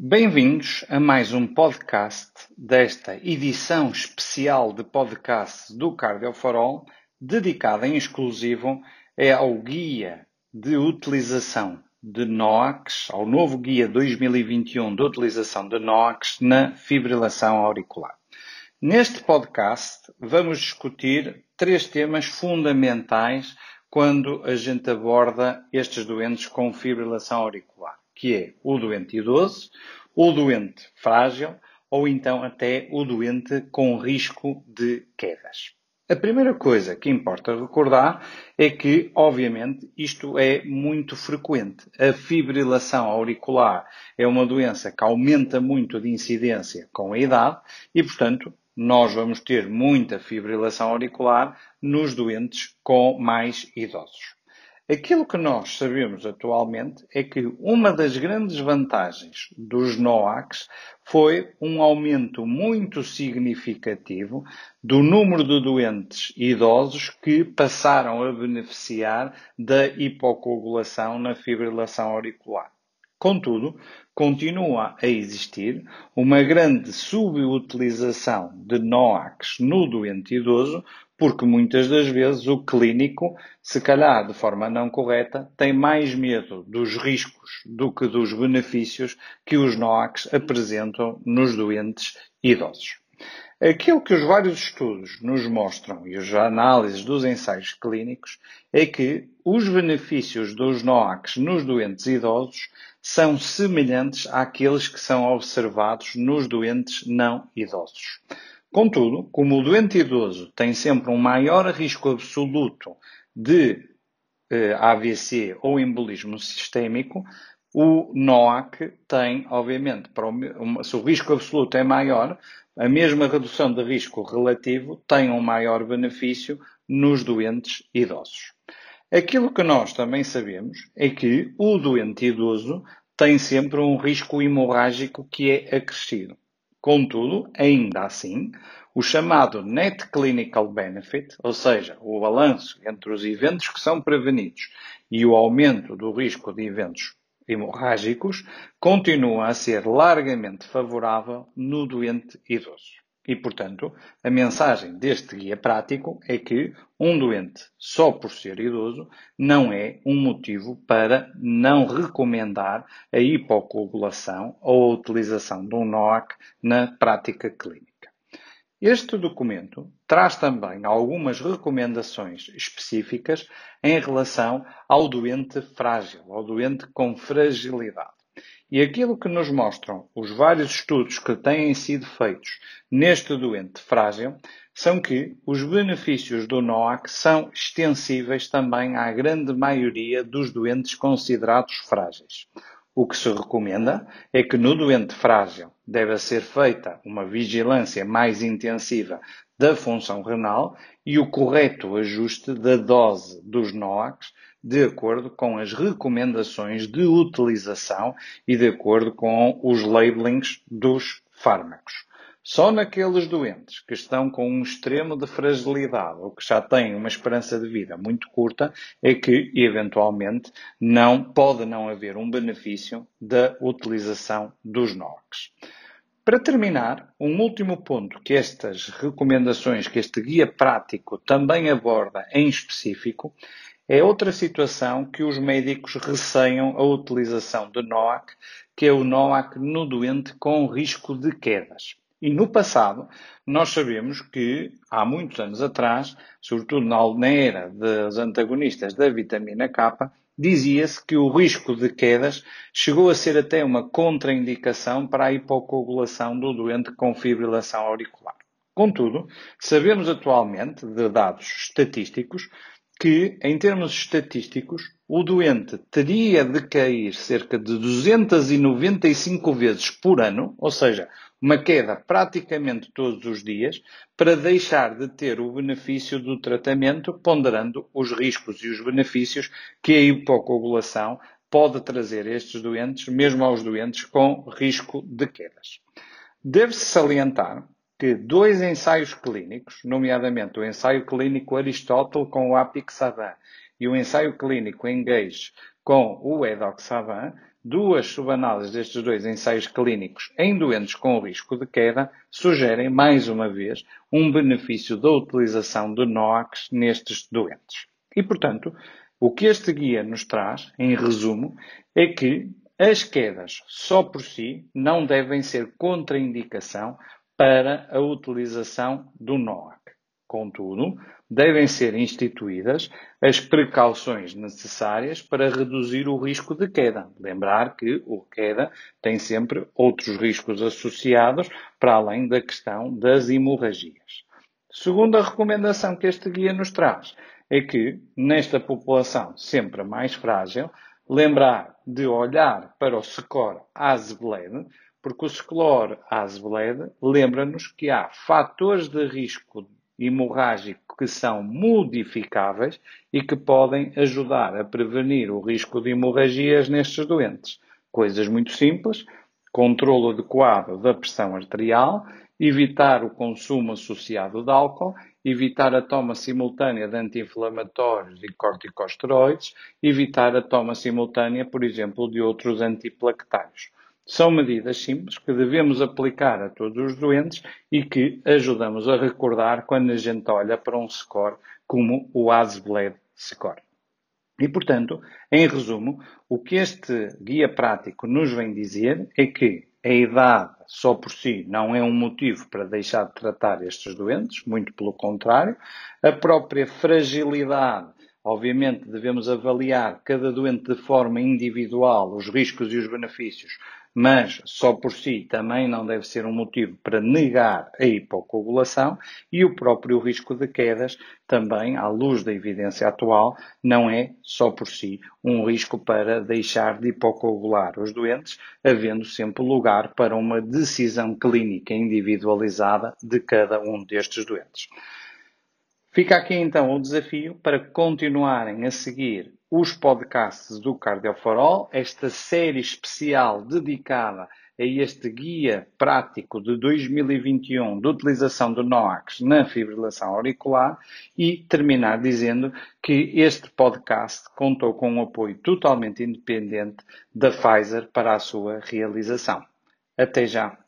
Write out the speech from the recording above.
Bem-vindos a mais um podcast desta edição especial de podcast do Cardio for All, dedicada em exclusivo ao guia de utilização de NOACs, ao novo guia 2021 de utilização de NOACs na fibrilação auricular. Neste podcast vamos discutir três temas fundamentais quando a gente aborda estes doentes com fibrilação auricular, que é o doente idoso, o doente frágil ou então até o doente com risco de quedas. A primeira coisa que importa recordar é que, obviamente, isto é muito frequente. A fibrilação auricular é uma doença que aumenta muito de incidência com a idade e, portanto, nós vamos ter muita fibrilação auricular nos doentes com mais idosos. Aquilo que nós sabemos atualmente é que uma das grandes vantagens dos NOACs foi um aumento muito significativo do número de doentes idosos que passaram a beneficiar da hipocoagulação na fibrilação auricular. Contudo, continua a existir uma grande subutilização de NOACs no doente idoso, porque muitas das vezes o clínico, se calhar de forma não correta, tem mais medo dos riscos do que dos benefícios que os NOACs apresentam nos doentes idosos. Aquilo que os vários estudos nos mostram e as análises dos ensaios clínicos é que os benefícios dos NOACs nos doentes idosos são semelhantes àqueles que são observados nos doentes não idosos. Contudo, como o doente idoso tem sempre um maior risco absoluto de eh, AVC ou embolismo sistémico, o NOAC tem, obviamente, o, se o risco absoluto é maior, a mesma redução de risco relativo tem um maior benefício nos doentes idosos. Aquilo que nós também sabemos é que o doente idoso tem sempre um risco hemorrágico que é acrescido. Contudo, ainda assim, o chamado Net Clinical Benefit, ou seja, o balanço entre os eventos que são prevenidos e o aumento do risco de eventos hemorrágicos continua a ser largamente favorável no doente idoso. E, portanto, a mensagem deste guia prático é que um doente, só por ser idoso, não é um motivo para não recomendar a hipocoagulação ou a utilização de um NOAC na prática clínica. Este documento traz também algumas recomendações específicas em relação ao doente frágil, ao doente com fragilidade. E aquilo que nos mostram os vários estudos que têm sido feitos neste doente frágil são que os benefícios do NOAC são extensíveis também à grande maioria dos doentes considerados frágeis. O que se recomenda é que no doente frágil deve ser feita uma vigilância mais intensiva da função renal e o correto ajuste da dose dos NOACs de acordo com as recomendações de utilização e de acordo com os labelings dos fármacos. Só naqueles doentes que estão com um extremo de fragilidade ou que já têm uma esperança de vida muito curta é que, eventualmente, não pode não haver um benefício da utilização dos NOx. Para terminar, um último ponto que estas recomendações, que este guia prático também aborda em específico, é outra situação que os médicos receiam a utilização de NOAC, que é o NOAC no doente com risco de quedas. E no passado, nós sabemos que, há muitos anos atrás, sobretudo na era dos antagonistas da vitamina K, dizia-se que o risco de quedas chegou a ser até uma contraindicação para a hipocoagulação do doente com fibrilação auricular. Contudo, sabemos atualmente, de dados estatísticos, que, em termos estatísticos, o doente teria de cair cerca de 295 vezes por ano, ou seja, uma queda praticamente todos os dias, para deixar de ter o benefício do tratamento, ponderando os riscos e os benefícios que a hipocoagulação pode trazer a estes doentes, mesmo aos doentes com risco de quedas. Deve-se salientar que dois ensaios clínicos, nomeadamente o ensaio clínico Aristóteles com o Apixaban e o ensaio clínico Engage com o Edoxaban, duas subanálises destes dois ensaios clínicos em doentes com risco de queda sugerem, mais uma vez, um benefício da utilização de NOACs nestes doentes. E, portanto, o que este guia nos traz, em resumo, é que as quedas só por si não devem ser contraindicação para a utilização do NOAC. Contudo, devem ser instituídas as precauções necessárias para reduzir o risco de queda. Lembrar que o queda tem sempre outros riscos associados para além da questão das hemorragias. Segunda recomendação que este guia nos traz é que, nesta população sempre mais frágil, lembrar de olhar para o score ASBLED, porque o score ASBLED lembra-nos que há fatores de risco hemorrágico que são modificáveis e que podem ajudar a prevenir o risco de hemorragias nestes doentes. Coisas muito simples, controle adequado da pressão arterial, evitar o consumo associado de álcool, evitar a toma simultânea de anti-inflamatórios e corticosteroides, evitar a toma simultânea, por exemplo, de outros antiplaquetários. São medidas simples que devemos aplicar a todos os doentes e que ajudamos a recordar quando a gente olha para um score como o ASBLED score. E, portanto, em resumo, o que este guia prático nos vem dizer é que a idade só por si não é um motivo para deixar de tratar estes doentes, muito pelo contrário. A própria fragilidade Obviamente, devemos avaliar cada doente de forma individual, os riscos e os benefícios, mas só por si também não deve ser um motivo para negar a hipocoagulação e o próprio risco de quedas também, à luz da evidência atual, não é só por si um risco para deixar de hipocoagular os doentes, havendo sempre lugar para uma decisão clínica individualizada de cada um destes doentes. Fica aqui então o desafio para continuarem a seguir os podcasts do Cardio for All, esta série especial dedicada a este guia prático de 2021 de utilização do NOACs na fibrilação auricular e terminar dizendo que este podcast contou com um apoio totalmente independente da Pfizer para a sua realização. Até já!